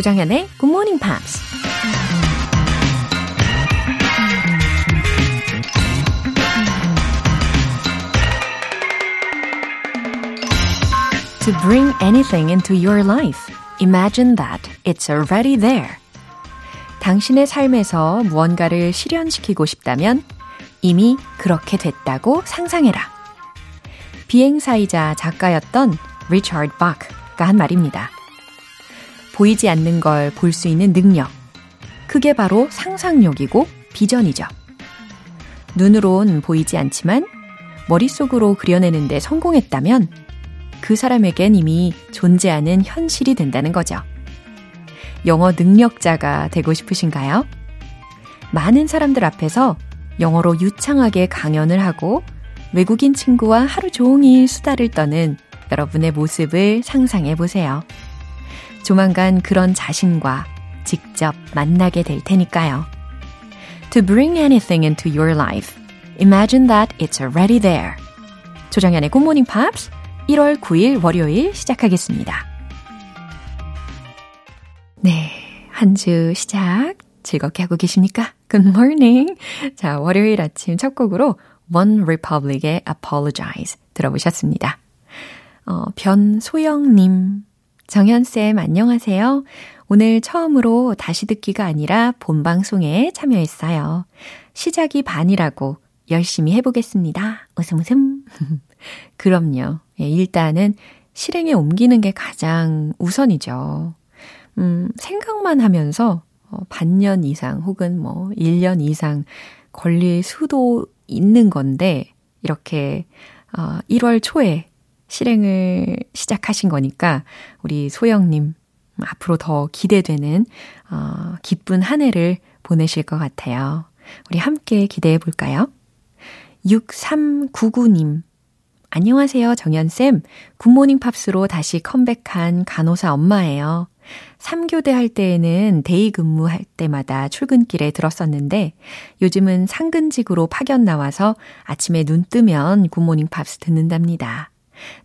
조장현의 Good Morning Pops. To bring anything into your life, imagine that it's already there. 당신의 삶에서 무언가를 실현시키고 싶다면 이미 그렇게 됐다고 상상해라. 비행사이자 작가였던 리처드 바크가 한 말입니다. 보이지 않는 걸 볼 수 있는 능력. 그게 바로 상상력이고 비전이죠. 눈으론 보이지 않지만 머릿속으로 그려내는데 성공했다면 그 사람에겐 이미 존재하는 현실이 된다는 거죠. 영어 능력자가 되고 싶으신가요? 많은 사람들 앞에서 영어로 유창하게 강연을 하고 외국인 친구와 하루 종일 수다를 떠는 여러분의 모습을 상상해 보세요. 조만간 그런 자신과 직접 만나게 될 테니까요. To bring anything into your life, imagine that it's already there. 조정연의 Good Morning Pops 1월 9일 월요일 시작하겠습니다. 네, 한 주 시작 즐겁게 하고 계십니까? Good morning. 자, 월요일 아침 첫 곡으로 One Republic의 Apologize 들어보셨습니다. 어, 변소영님, 정현쌤 안녕하세요. 오늘 처음으로 다시 듣기가 아니라 본방송에 참여했어요. 시작이 반이라고 열심히 해보겠습니다. 웃음 웃음. 그럼요. 예, 일단은 실행에 옮기는 게 가장 우선이죠. 음, 생각만 하면서 어, 반년 이상 혹은 뭐 1년 이상 걸릴 수도 있는 건데 이렇게 어, 1월 초에 실행을 시작하신 거니까 우리 소영님 앞으로 더 기대되는 어, 기쁜 한 해를 보내실 것 같아요. 우리 함께 기대해 볼까요? 6399님 안녕하세요, 정연쌤. 굿모닝 팝스로 다시 컴백한 간호사 엄마예요. 3교대 할 때에는 day 근무할 때마다 출근길에 들었었는데 요즘은 상근직으로 파견 나와서 아침에 눈 뜨면 Good Morning Pops 듣는답니다.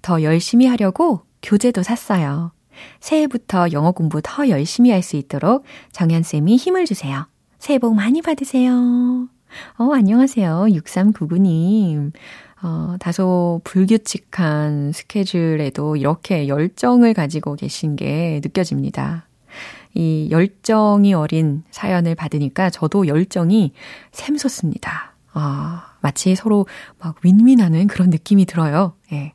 더 열심히 하려고 교재도 샀어요. 새해부터 영어 공부 더 열심히 할 수 있도록 정현쌤이 힘을 주세요. 새해 복 많이 받으세요. 어, 안녕하세요. 6399님. 어, 다소 불규칙한 스케줄에도 이렇게 열정을 가지고 계신 게 느껴집니다. 이 열정이 어린 사연을 받으니까 저도 열정이 샘솟습니다. 아, 마치 서로 막 윈윈하는 그런 느낌이 들어요. 예.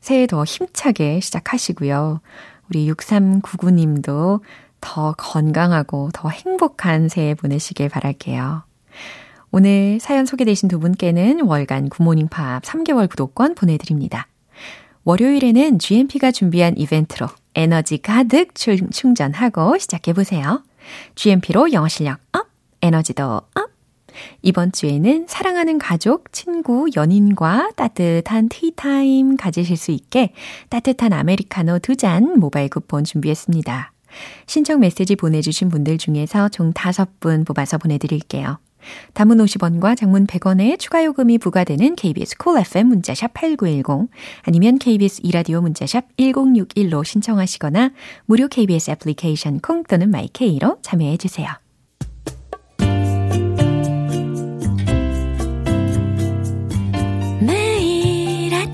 새해 더 힘차게 시작하시고요. 우리 6399님도 더 건강하고 더 행복한 새해 보내시길 바랄게요. 오늘 사연 소개되신 두 분께는 월간 굿모닝 팝 3개월 구독권 보내드립니다. 월요일에는 GMP가 준비한 이벤트로 에너지 가득 충전하고 시작해보세요. GMP로 영어 실력 up, 에너지도 up! 이번 주에는 사랑하는 가족, 친구, 연인과 따뜻한 티타임 가지실 수 있게 따뜻한 아메리카노 두 잔 모바일 쿠폰 준비했습니다. 신청 메시지 보내주신 분들 중에서 총 5분 뽑아서 보내드릴게요. 담은 50원과 장문 100원의 추가 요금이 부과되는 KBS Cool FM 문자샵 8910 아니면 KBS 이라디오 문자샵 1061로 신청하시거나 무료 KBS 애플리케이션 콩 또는 my K로 참여해 주세요.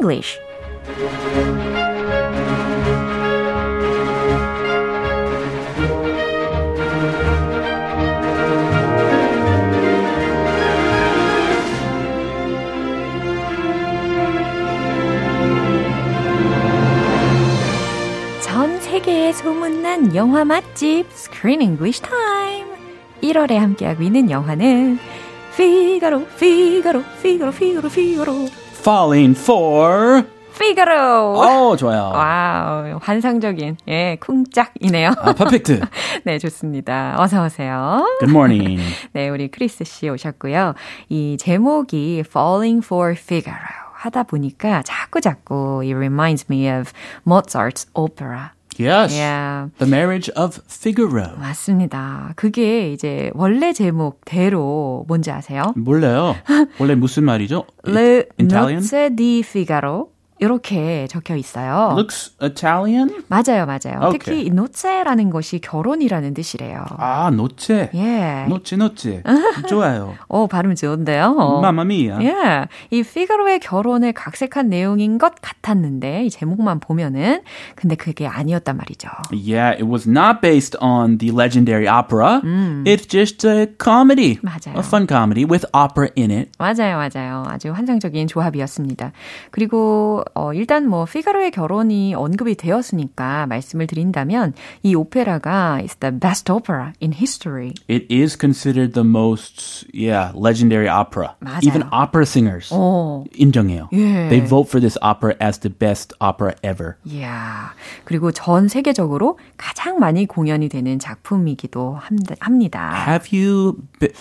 English. 세계에 소문난 영화 맛집 Screen English Time. 1월에 함께하고 있는 영화는 피가로, 피가로, 피가로, 피가로, 피가로. Falling for Figaro. 어, 좋아요. Wow, 환상적인, 예, 쿵짝이네요. 아, perfect. 네, 좋습니다. 어서오세요. Good morning. 네, 우리 크리스 씨 오셨고요. 이 제목이 Falling for Figaro. 하다 보니까 자꾸 자꾸 it reminds me of Mozart's opera. Yes. Yeah. The Marriage of Figaro. 맞습니다. 그게 이제 원래 제목대로 뭔지 아세요? 몰라요. 원래 무슨 말이죠? Le? Nozze di Figaro 이렇게 적혀 있어요. Looks Italian? 맞아요, 맞아요. 오케이. 특히 이 노체라는 것이 결혼이라는 뜻이래요. 아, 노체. 예. 노체, 노체. 좋아요. 오, 발음 좋은데요. 마마미야. 예. 이 피가로의 결혼을 각색한 내용인 것 같았는데 이 제목만 보면은 근데 그게 아니었단 말이죠. Yeah, it was not based on the legendary opera. It's just a comedy. 맞아요. A fun comedy with opera in it. 맞아요, 맞아요. 아주 환상적인 조합이었습니다. 그리고 어, 일단 뭐 피가로의 결혼이 언급이 되었으니까 말씀을 드린다면 이 오페라가 is the best opera in history. It is considered the most, yeah, legendary opera. 맞아요. Even opera singers 어. 인정해요. 예. They vote for this opera as the best opera ever. 이야. 그리고 전 세계적으로 가장 많이 공연이 되는 작품이기도 함- 합니다. Have you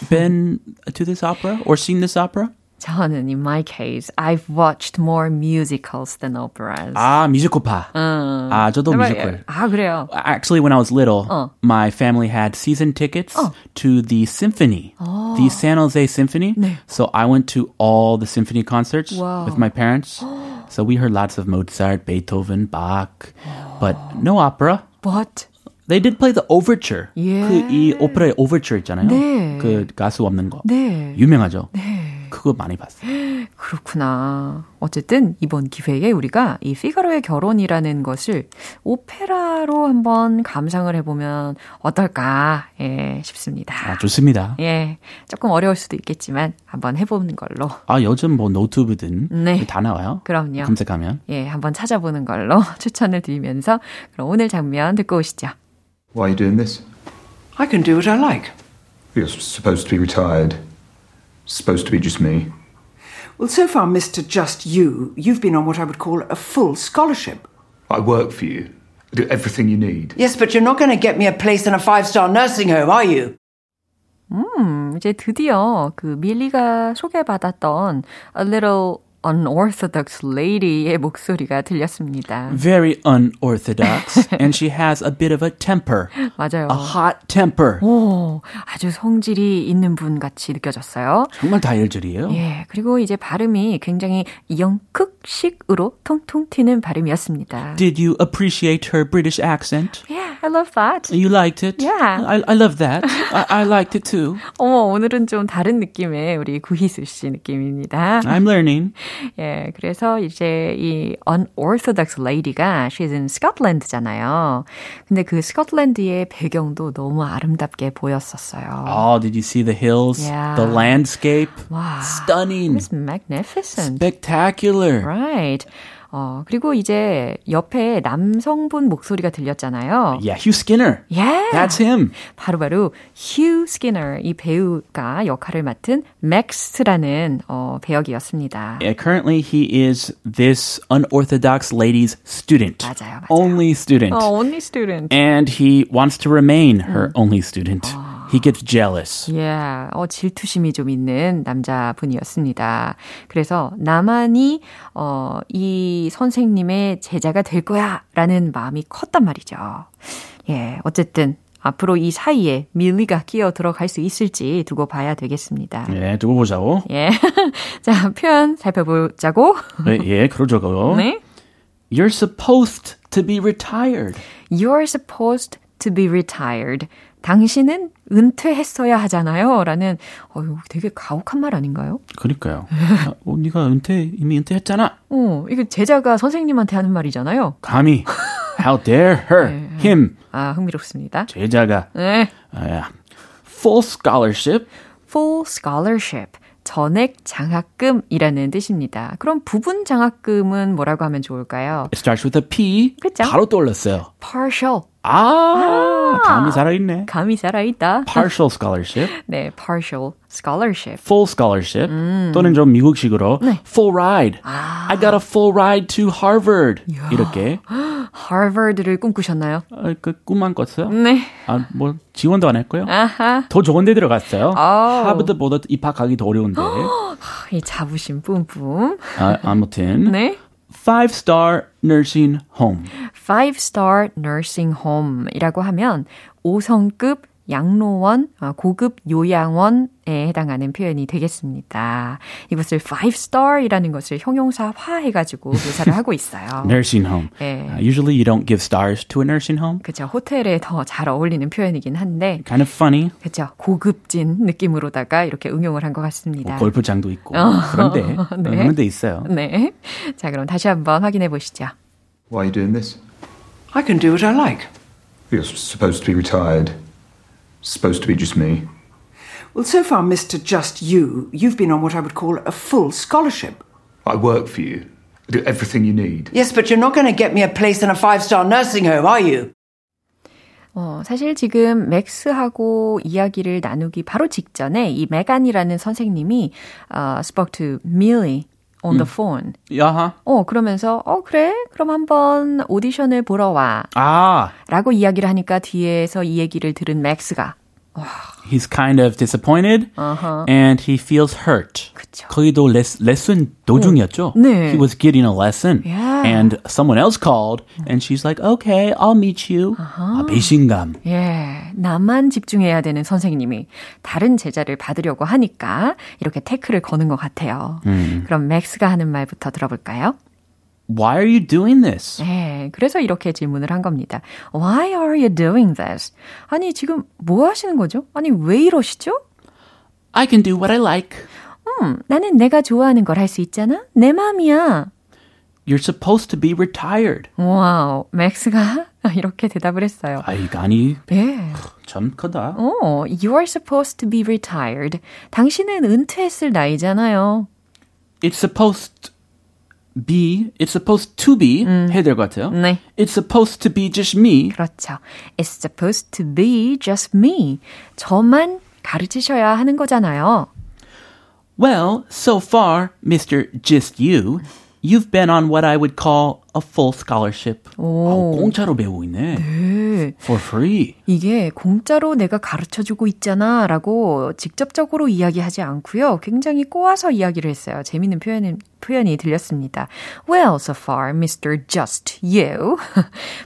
been to this opera or seen this opera? 저는 in my case, I've watched more musicals than operas. 아, 뮤지컬파. 음. 아, 저도 정말, 뮤지컬. 아, 그래요. Actually, when I was little, 어. my family had season tickets to the symphony, the San Jose Symphony. 네. So I went to all the symphony concerts Wow. with my parents. so we heard lots of Mozart, Beethoven, Bach, but no opera. But They did play the overture. 예. 그이 오페라의 overture 있잖아요. 네. 그 가수 없는 거. 네. 유명하죠. 네. 그거 많이 봤어요. 그렇구나. 어쨌든 이번 기회에 우리가 이 피가로의 결혼이라는 것을 오페라로 한번 감상을 해보면 어떨까 예, 싶습니다. 아, 좋습니다. 예, 조금 어려울 수도 있겠지만 한번 해보는 걸로. 아, 요즘 뭐 노트북든 네. 다 나와요. 그럼요. 검색하면. 예, 한번 찾아보는 걸로 추천을 드리면서 그럼 오늘 장면 듣고 오시죠. Why are you doing this? I can do what I like. You're supposed to be retired. Supposed to be just me. Well, so far, Mr. Just You, you've been on what I would call a full scholarship. I work for you. I do everything you need. Yes, but you're not going to get me a place in a five star nursing home, are you? 음, 이제 드디어 그 밀리가 소개받았던 A Little Unorthodox Lady의 목소리가 들렸습니다. Very unorthodox. and she has a bit of a temper. 맞아요. A hot temper. 오, 아주 성질이 있는 분 같이 느껴졌어요. 정말 다혈질이에요. 예, 그리고 이제 발음이 굉장히 영국식으로 통통 튀는 발음이었습니다. Did you appreciate her British accent? Yeah, I love that. You liked it? Yeah. I, I love that. I, I liked it too. 어머, 오늘은 좀 다른 느낌의 우리 구희수 씨 느낌입니다. I'm learning. 예, 그래서 이제 이 unorthodox lady가 she's in Scotland잖아요. 근데 그 스코틀랜드의 배경도 너무 아름답게 보였었어요. Oh, did you see the hills? Yeah. The landscape? 와, Stunning. it's magnificent. Spectacular. Right. 어, 그리고 이제 옆에 남성분 목소리가 들렸잖아요. Yeah, Hugh Skinner. Yeah. That's him. 바로바로 휴 스키너 이 배우가 역할을 맡은 맥스라는 어, 배역이었습니다. Yeah, currently he is this unorthodox lady's student. 맞아요, 맞아요. Only student. 어, only student. And he wants to remain her only student. He gets jealous. Yeah, 어, 질투심이 좀 있는 남자분이었습니다. 그래서 나만이 어, 이 선생님의 제자가 될 거야 라는 마음이 컸단 말이죠. 예, 어쨌든 앞으로 이 사이에 밀리가 끼어 들어갈 수 있을지 두고 봐야 되겠습니다. 예, 두고 보자고. 예. 자, 표현 살펴보자고. 예, 예, 그러자고. 네. You're supposed to be retired. You're supposed to be retired. 당신은 은퇴했어야 하잖아요. 라는, 어유 되게 가혹한 말 아닌가요? 그러니까요. 아, 어, 네가 은퇴 이미 은퇴했잖아. 어, 이거 제자가 선생님한테 하는 말이잖아요. 감히 How dare her, him, 아, 흥미롭습니다. 제자가 네. 아, full scholarship. full scholarship. 전액 장학금이라는 뜻입니다. 그럼 부분 장학금은 뭐라고 하면 좋을까요? It starts with a P. 그쵸? 바로 떠올랐어요. partial. 아, 감이 살아있네. 감이 살아있다. partial scholarship, 네, partial scholarship. full scholarship, 또는 좀 미국식으로 네. full ride. I got a full ride to Harvard. 이렇게 하버드를 꿈꾸셨나요? 어, 그 꿈만 꿨어요. 네. 아, 뭐 지원도 안 했고요. 아하. 더 좋은 데 들어갔어요. 하버드보다 입학하기 더 어려운데. 이 자부심 뿜뿜. 아, 아무튼 네. Five star nursing home. Five Star Nursing Home이라고 하면 5성급 양로원, 아, 고급 요양원에 해당하는 표현이 되겠습니다. 이것을 five star이라는 것을 형용사화 해가지고 묘사를 하고 있어요. nursing home. 네. Uh, usually you don't give stars to a nursing home. 그죠. 호텔에 더 잘 어울리는 표현이긴 한데, Kind of funny. 그죠. 고급진 느낌으로다가 이렇게 응용을 한 것 같습니다. 뭐 골프장도 있고 어. 그런데 네. 그런 데 있어요. 네. 자, 그럼 다시 한번 확인해 보시죠. Why are you doing this? I can do what I like. You're supposed to be retired. Supposed to be just me. Well, so far, Mr. Just You, you've been on what I would call a full scholarship. I work for you. I do everything you need. Yes, but you're not going to get me a place in a five star nursing home, are you? 어, 사실 지금 맥스하고 이야기를 나누기 바로 직전에 이 메간이라는 선생님이 uh, spoke to Millie on the phone. 야하. 어, 그러면서 어, 그래? 그럼 한번 오디션을 보러 와. 아, 라고 이야기를 하니까 뒤에서 이 얘기를 들은 맥스가 he's kind of disappointed and he feels hurt. 그쵸. 거기도 레스, 레슨 도중이었죠. 네. He was getting a lesson Yeah. and someone else called and she's like, okay, I'll meet you. 아, 배신감. 예, 나만 집중해야 되는 선생님이 다른 제자를 받으려고 하니까 이렇게 태클을 거는 것 같아요. 그럼 맥스가 하는 말부터 들어볼까요? Why are you doing this? 네, 그래서 이렇게 질문을 한 겁니다. Why are you doing this? 아니, 지금 뭐 하시는 거죠? 아니, 왜 이러시죠? I can do what I like. 음, 나는 내가 좋아하는 걸 할 수 있잖아? 내 맘이야. You're supposed to be retired. 와우, 맥스가 이렇게 대답을 했어요. 아, 이 간이 예. 참 크다. 어, you're supposed to be retired. 당신은 은퇴했을 나이잖아요. It's supposed be, it's supposed to be 해야 될 것 같아요. 네. It's supposed to be just me. 그렇죠. It's supposed to be just me. 저만 가르치셔야 하는 거잖아요. Well, so far, Mr. Just You, you've been on what I would call a full scholarship. 아, 공짜로 배우고 있네. 네. For free. 이게 공짜로 내가 가르쳐 주고 있잖아 라고 직접적으로 이야기하지 않고요. 굉장히 꼬아서 이야기를 했어요. 재밌는 표현이, 표현이 들렸습니다. Well, so far, Mr. Just You.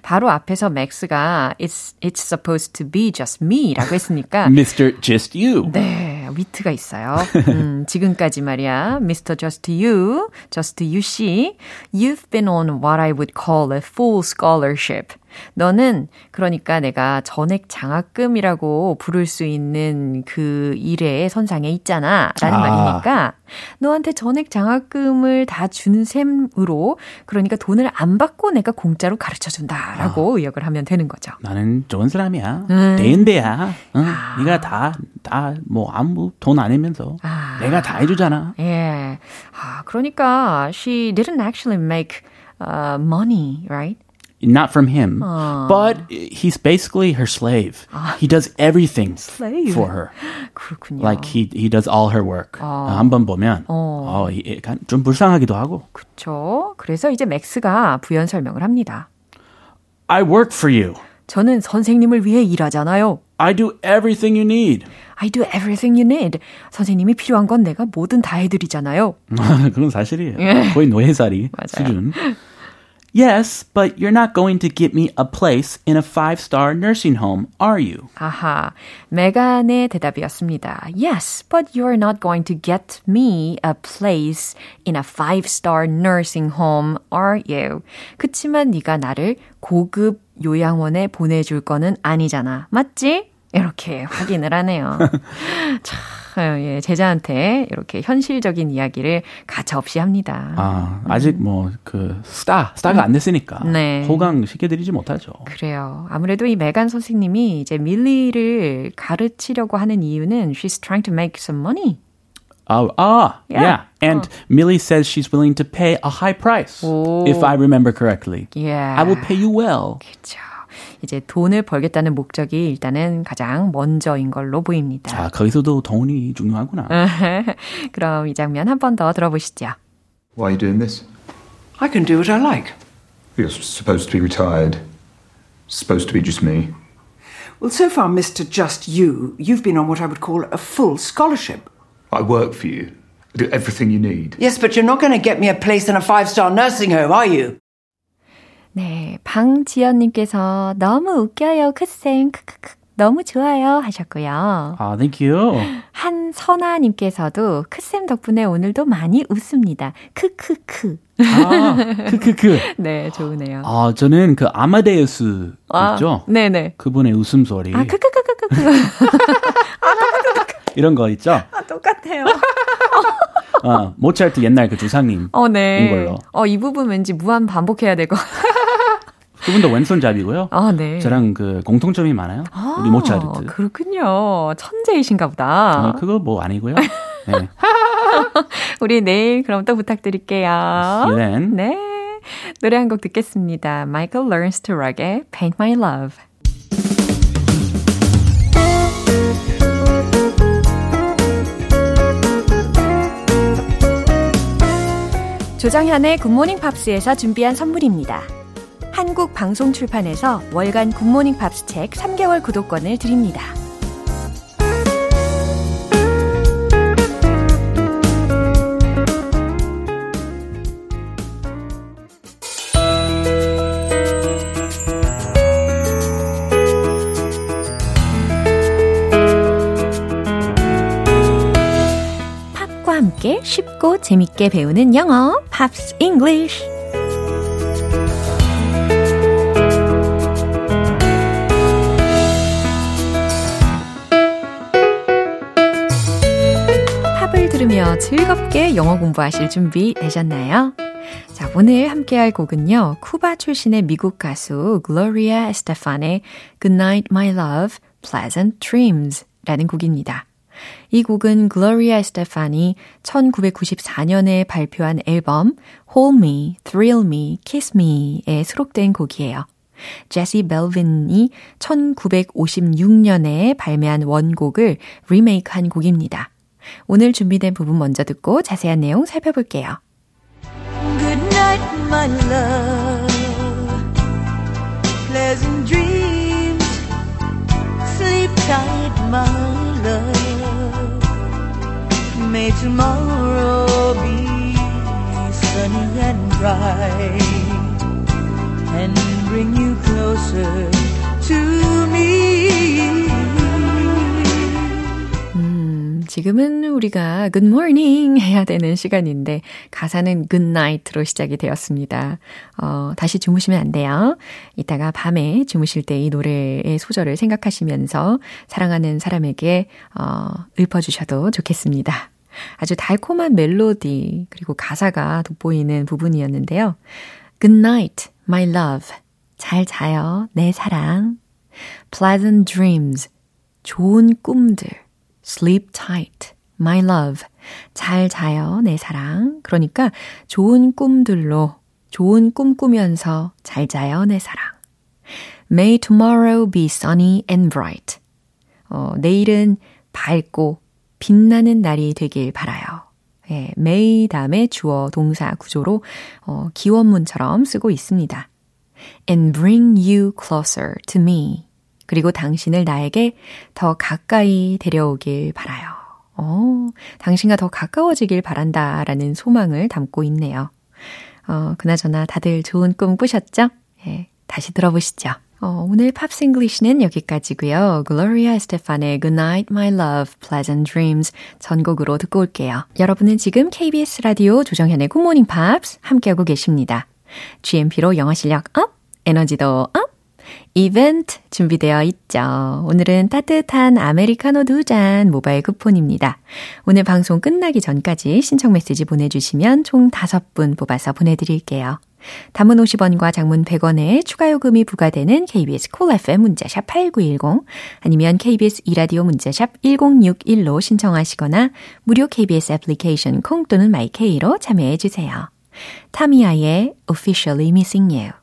바로 앞에서 맥스가 It's, it's supposed to be just me 라고 했으니까 Mr. Just You. 네, 위트가 있어요. 음, 지금까지 말이야, Mr. Just You, Just You 씨, you've been on what I would call a full scholarship. 너는 그러니까 내가 전액 장학금이라고 부를 수 있는 그 일의 선상에 있잖아. 라는 아. 말이니까 너한테 전액 장학금을 다 준 셈으로 그러니까 돈을 안 받고 내가 공짜로 가르쳐 준다. 라고 의역을 하면 되는 거죠. 나는 좋은 사람이야. 대인배야. 응? 네가 다, 다, 뭐, 아무 돈 안 내면서. 내가 다 해 주잖아. 예. 아, 그러니까 she didn't actually make uh, money, right? Not from him. But he's basically her slave. He does everything Slave. for her. 그렇군요. Like he, he does all her work. 한번 보면, 어, 좀 불쌍하기도 하고. 그렇죠. 그래서 이제 맥스가 부연 설명을 합니다. I work for you. 저는 선생님을 위해 일하잖아요. I do everything you need. I do everything you need. 선생님이 필요한 건 내가 뭐든 다 해드리잖아요. 그건 사실이에요. 거의 노예살이 수준. Yes, but you're not going to get me a place in a five-star nursing home, are you? 아하, 메간의 대답이었습니다. Yes, but you're not going to get me a place in a five-star nursing home, are you? 그치만 네가 나를 고급 요양원에 보내줄 거는 아니잖아. 맞지? 이렇게 확인을 하네요. 참, 예, 제자한테 이렇게 현실적인 이야기를 가차없이 합니다. 아, 아직 뭐, 그, 스타, 스타가 안 됐으니까. 네. 호강 시켜드리지 못하죠. 그래요. 아무래도 이 메간 선생님이 이제 밀리를 가르치려고 하는 이유는 she's trying to make some money. Ah, ah, Yeah. yeah. And Millie says she's willing to pay a high price, 오. if I remember correctly. Yeah. I will pay you well. 그렇죠. 이제 돈을 벌겠다는 목적이 일단은 가장 먼저인 걸로 보입니다. 아, 거기서도 돈이 중요하구나. 그럼 이 장면 한 번 더 들어보시죠. Why are you doing this? I can do what I like. You're supposed to be retired. Supposed to be just me. Well, so far, Mr. Just You, you've been on what I would call a full scholarship. I work for you. I do everything you need. Yes, but you're not going to get me a place in a five star nursing home, are you? 네, 방지연님께서 너무 웃겨요, 크쌤. 크크크. 너무 좋아요 하셨고요. 아, thank you. 한선아님께서도 크쌤 덕분에 오늘도 많이 웃습니다. 크크크. 아, 크크크. 네, 좋으네요. 아, 저는 그 아마데우스 아, 있죠? 네네. 그분의 웃음소리. 아, 크크크크크크. 이런 거 있죠? 아, 똑같아요. 어, 모차르트 옛날 그 주상님. 어, 네. 걸로. 어, 이 부분 왠지 무한 반복해야 되고. 그분도 왼손잡이고요. 아, 네. 저랑 그 공통점이 많아요. 아, 우리 모차르트. 그렇군요. 천재이신가 보다. 어, 그거 뭐 아니고요. 네. 우리 내일 그럼 또 부탁드릴게요. Then. 네. 노래 한 곡 듣겠습니다. Michael Learns to Rock의 Paint My Love. 조정현의 Good Morning Pops에서 준비한 선물입니다. 한국 방송 출판에서 월간 Good Morning Pops 책 3개월 구독권을 드립니다. 팝과 함께 쉽고 재밌게 배우는 영어, Pops English. 영어 공부하실 준비 되셨나요? 자, 오늘 함께 할 곡은요. 쿠바 출신의 미국 가수 글로리아 에스테판의 Good Night My Love, Pleasant Dreams 라는 곡입니다. 이 곡은 글로리아 에스테판이 1994년에 발표한 앨범 Hold Me, Thrill Me, Kiss Me에 수록된 곡이에요. 제시 벨빈이 1956년에 발매한 원곡을 리메이크한 곡입니다. 오늘 준비된 부분 먼저 듣고 자세한 내용 살펴볼게요. Good night, my love. Pleasant dreams. Sleep tight, my love. May tomorrow be sunny and bright and bring you closer to me. 지금은 우리가 good morning 해야 되는 시간인데 가사는 good night로 시작이 되었습니다. 어, 다시 주무시면 안 돼요. 이따가 밤에 주무실 때 이 노래의 소절을 생각하시면서 사랑하는 사람에게 어, 읊어주셔도 좋겠습니다. 아주 달콤한 멜로디 그리고 가사가 돋보이는 부분이었는데요. Good night, my love. 잘 자요, 내 사랑. Pleasant dreams. 좋은 꿈들. Sleep tight, my love. 잘 자요, 내 사랑. 그러니까 좋은 꿈들로 좋은 꿈 꾸면서 잘 자요, 내 사랑. May tomorrow be sunny and bright. 어, 내일은 밝고 빛나는 날이 되길 바라요. 예, may 다음에 주어 동사 구조로 어, 기원문처럼 쓰고 있습니다. And bring you closer to me. 그리고 당신을 나에게 더 가까이 데려오길 바라요. 어, 당신과 더 가까워지길 바란다 라는 소망을 담고 있네요. 어, 그나저나 다들 좋은 꿈 꾸셨죠? 예, 다시 들어보시죠. 어, 오늘 Pops English는 여기까지고요. 글로리아 에스테판의 Good Night My Love, Pleasant Dreams 첫 곡으로 듣고 올게요. 여러분은 지금 KBS 라디오 조정현의 Good Morning Pops 함께하고 계십니다. GMP로 영어 실력 up, 에너지도 up, 이벤트 준비되어 있죠. 오늘은 따뜻한 아메리카노 두 잔 모바일 쿠폰입니다. 오늘 방송 끝나기 전까지 신청 메시지 보내주시면 총 5분 뽑아서 보내드릴게요. 단문 50원과 장문 100원에 추가 요금이 부과되는 KBS Cool FM 문자샵 8910 아니면 KBS 2라디오 문자샵 1061로 신청하시거나 무료 KBS 애플리케이션 콩 또는 마이케이로 참여해 주세요. 타미아의 Officially Missing You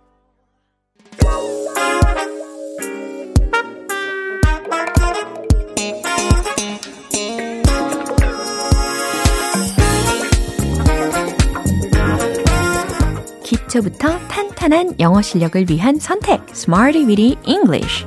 기초부터 탄탄한 영어 실력을 위한 선택 Smarty Weedy English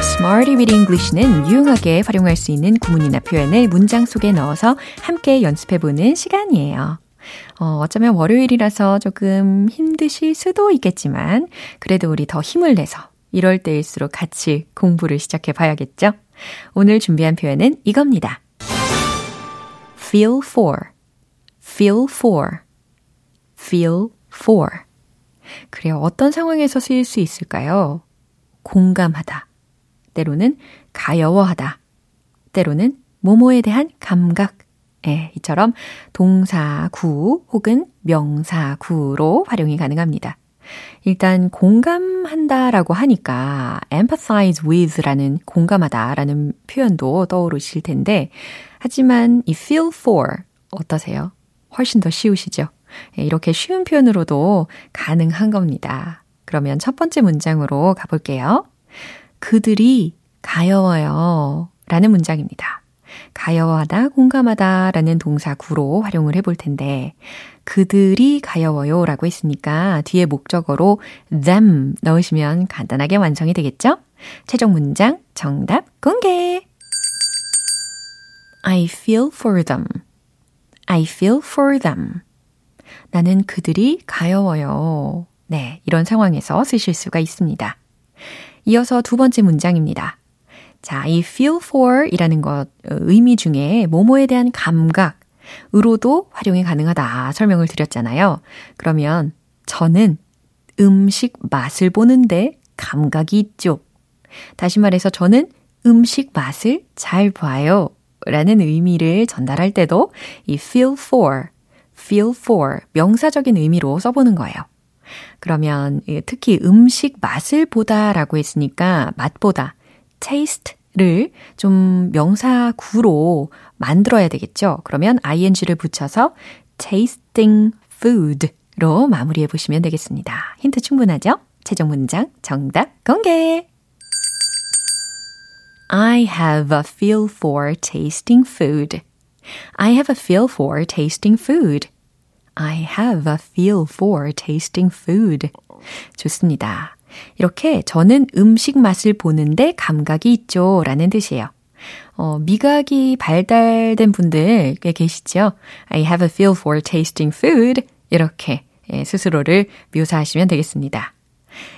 Smarty with English는 유용하게 활용할 수 있는 구문이나 표현을 문장 속에 넣어서 함께 연습해보는 시간이에요. 어, 어쩌면 월요일이라서 조금 힘드실 수도 있겠지만, 그래도 우리 더 힘을 내서 이럴 때일수록 같이 공부를 시작해 봐야겠죠? 오늘 준비한 표현은 이겁니다. feel for, feel for, feel for. 그래요. 어떤 상황에서 쓰일 수 있을까요? 공감하다. 때로는 가여워하다. 때로는 모모에 대한 감각. 예, 이처럼 동사 구 혹은 명사 구로 활용이 가능합니다. 일단 공감한다라고 하니까 empathize with라는 공감하다라는 표현도 떠오르실 텐데 하지만 이 feel for 어떠세요? 훨씬 더 쉬우시죠? 예, 이렇게 쉬운 표현으로도 가능한 겁니다. 그러면 첫 번째 문장으로 가볼게요. 그들이 가여워요. 라는 문장입니다. 가여워하다, 공감하다 라는 동사 구로 활용을 해볼 텐데, 그들이 가여워요 라고 했으니까 뒤에 목적어로 them 넣으시면 간단하게 완성이 되겠죠? 최종 문장 정답 공개! I feel for them. I feel for them. 나는 그들이 가여워요. 네, 이런 상황에서 쓰실 수가 있습니다. 이어서 두 번째 문장입니다. 자, 이 feel for 이라는 것, 어, 의미 중에 모모에 대한 감각으로도 활용이 가능하다 설명을 드렸잖아요. 그러면 저는 음식 맛을 보는데 감각이 있죠. 다시 말해서 저는 음식 맛을 잘 봐요. 라는 의미를 전달할 때도 이 feel for, feel for 명사적인 의미로 써보는 거예요. 그러면 특히 음식 맛을 보다라고 했으니까 맛보다 taste를 좀 명사구로 만들어야 되겠죠. 그러면 ing를 붙여서 tasting food로 마무리해 보시면 되겠습니다. 힌트 충분하죠? 최종 문장 정답 공개! I have a feel for tasting food. I have a feel for tasting food. I have a feel for tasting food. 좋습니다. 이렇게 저는 음식 맛을 보는데 감각이 있죠. 라는 뜻이에요. 어, 미각이 발달된 분들 꽤 계시죠? I have a feel for tasting food. 이렇게 예, 스스로를 묘사하시면 되겠습니다.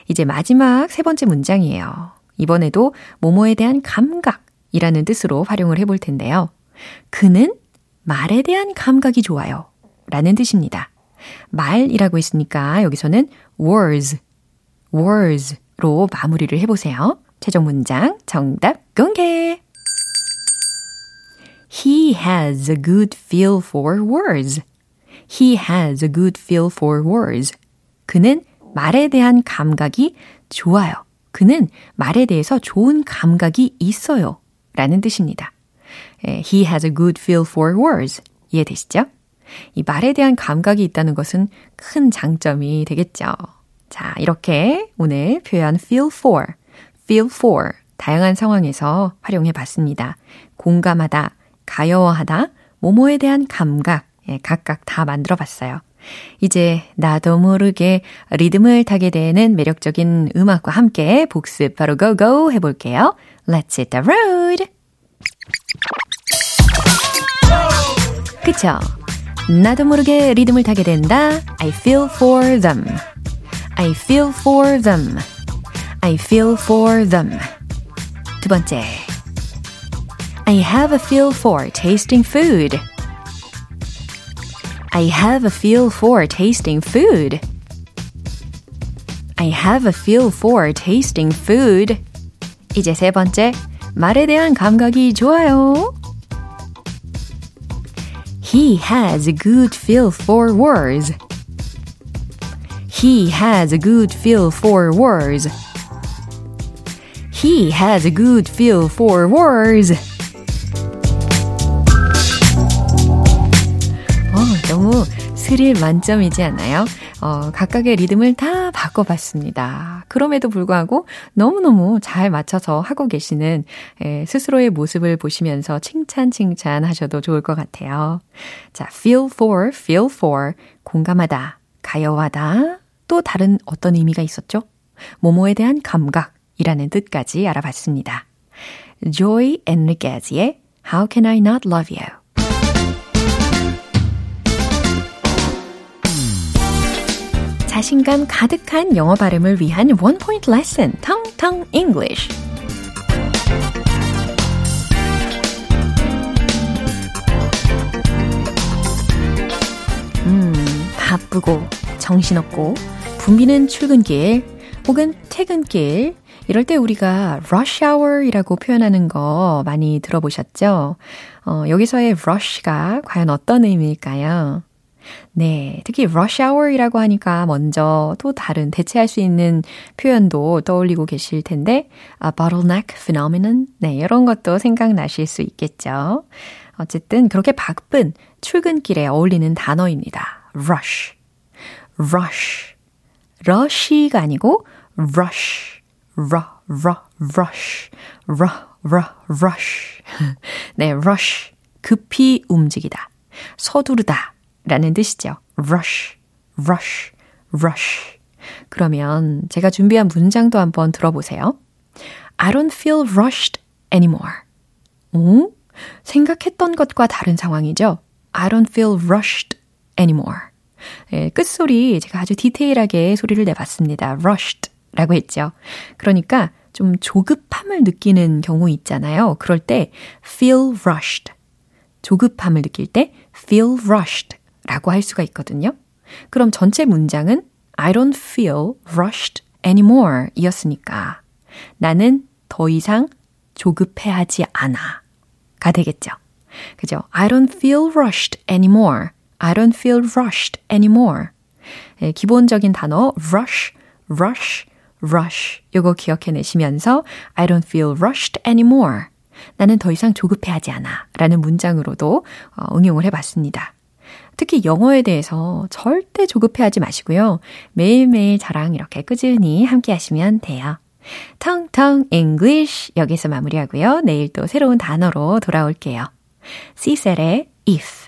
이제 마지막 세 번째 문장이에요. 이번에도 모모에 대한 감각이라는 뜻으로 활용을 해볼 텐데요. 그는 말에 대한 감각이 좋아요. 라는 뜻입니다. 말이라고 했으니까 여기서는 words, words로 마무리를 해보세요. 최종 문장 정답 공개! He has a good feel for words. He has a good feel for words. 그는 말에 대한 감각이 좋아요. 그는 말에 대해서 좋은 감각이 있어요. 라는 뜻입니다. He has a good feel for words. 이해되시죠? 이 말에 대한 감각이 있다는 것은 큰 장점이 되겠죠. 자, 이렇게 오늘 표현 feel for, feel for 다양한 상황에서 활용해 봤습니다. 공감하다, 가여워하다, 모모에 대한 감각, 예, 각각 다 만들어 봤어요. 이제 나도 모르게 리듬을 타게 되는 매력적인 음악과 함께 복습 바로 고고 해볼게요. Let's hit the road! 그쵸? 나도 모르게 리듬을 타게 된다. I feel for them. I feel for them. I feel for them. 두 번째. I have a feel for tasting food. I have a feel for tasting food. I have a feel for tasting food. 이제 세 번째. 말에 대한 감각이 좋아요. He has a good feel for words. He has a good feel for words. He has a good feel for words. 어, 너무 스릴 만점이지 않나요? 어, 각각의 리듬을 다 바꿔봤습니다. 그럼에도 불구하고 너무너무 잘 맞춰서 하고 계시는 에, 스스로의 모습을 보시면서 칭찬 칭찬 하셔도 좋을 것 같아요. 자, feel for, feel for, 공감하다, 가여하다, 또 다른 어떤 의미가 있었죠? 모모에 대한 감각이라는 뜻까지 알아봤습니다. Joy Enriquez의 How Can I Not Love You 자신감 가득한 영어 발음을 위한 원 포인트 레슨, 텅텅 English. 음, 바쁘고 정신없고 붐비는 출근길 혹은 퇴근길 이럴 때 우리가 rush hour이라고 표현하는 거 많이 들어보셨죠? 어, 여기서의 rush가 과연 어떤 의미일까요? 네, 특히 rush hour이라고 하니까 먼저 또 다른 대체할 수 있는 표현도 떠올리고 계실 텐데, 아, bottleneck phenomenon? 네, 이런 것도 생각나실 수 있겠죠. 어쨌든 그렇게 바쁜 출근길에 어울리는 단어입니다. rush, rush, rush가 아니고 rush, ru, ru, rush, ru, ru, rush. 네, rush, 급히 움직이다, 서두르다. 라는 뜻이죠. rush, rush, rush. 그러면 제가 준비한 문장도 한번 들어보세요. I don't feel rushed anymore. 오? 생각했던 것과 다른 상황이죠. I don't feel rushed anymore. 예, 끝소리 제가 아주 디테일하게 소리를 내봤습니다. rushed 라고 했죠. 그러니까 좀 조급함을 느끼는 경우 있잖아요. 그럴 때 feel rushed. 조급함을 느낄 때 feel rushed 라고 할 수가 있거든요. 그럼 전체 문장은 I don't feel rushed anymore 이었으니까 나는 더 이상 조급해하지 않아 가 되겠죠. 그죠? I don't feel rushed anymore. I don't feel rushed anymore. 예, 기본적인 단어 rush, rush, rush 요거 기억해내시면서 I don't feel rushed anymore. 나는 더 이상 조급해하지 않아 라는 문장으로도 어, 응용을 해봤습니다. 특히 영어에 대해서 절대 조급해하지 마시고요. 매일매일 저랑 이렇게 꾸준히 함께 하시면 돼요. 텅텅 English 여기서 마무리하고요. 내일 또 새로운 단어로 돌아올게요. 시셀의 if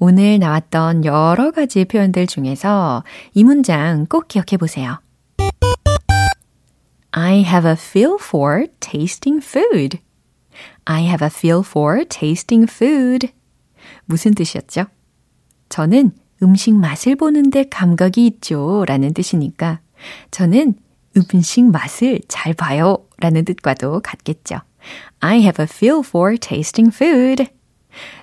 오늘 나왔던 여러 가지 표현들 중에서 이 문장 꼭 기억해 보세요. I have a feel for tasting food. I have a feel for tasting food. 무슨 뜻이었죠? 저는 음식 맛을 보는데 감각이 있죠. 라는 뜻이니까 저는 음식 맛을 잘 봐요. 라는 뜻과도 같겠죠. I have a feel for tasting food.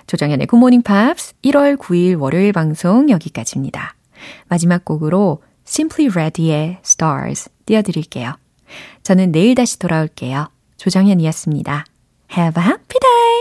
조정현의 굿모닝 팝스 1월 9일 월요일 방송 여기까지입니다. 마지막 곡으로 Simply Red의 Stars 띄워드릴게요. 저는 내일 다시 돌아올게요. 조정현이었습니다. Have a happy day!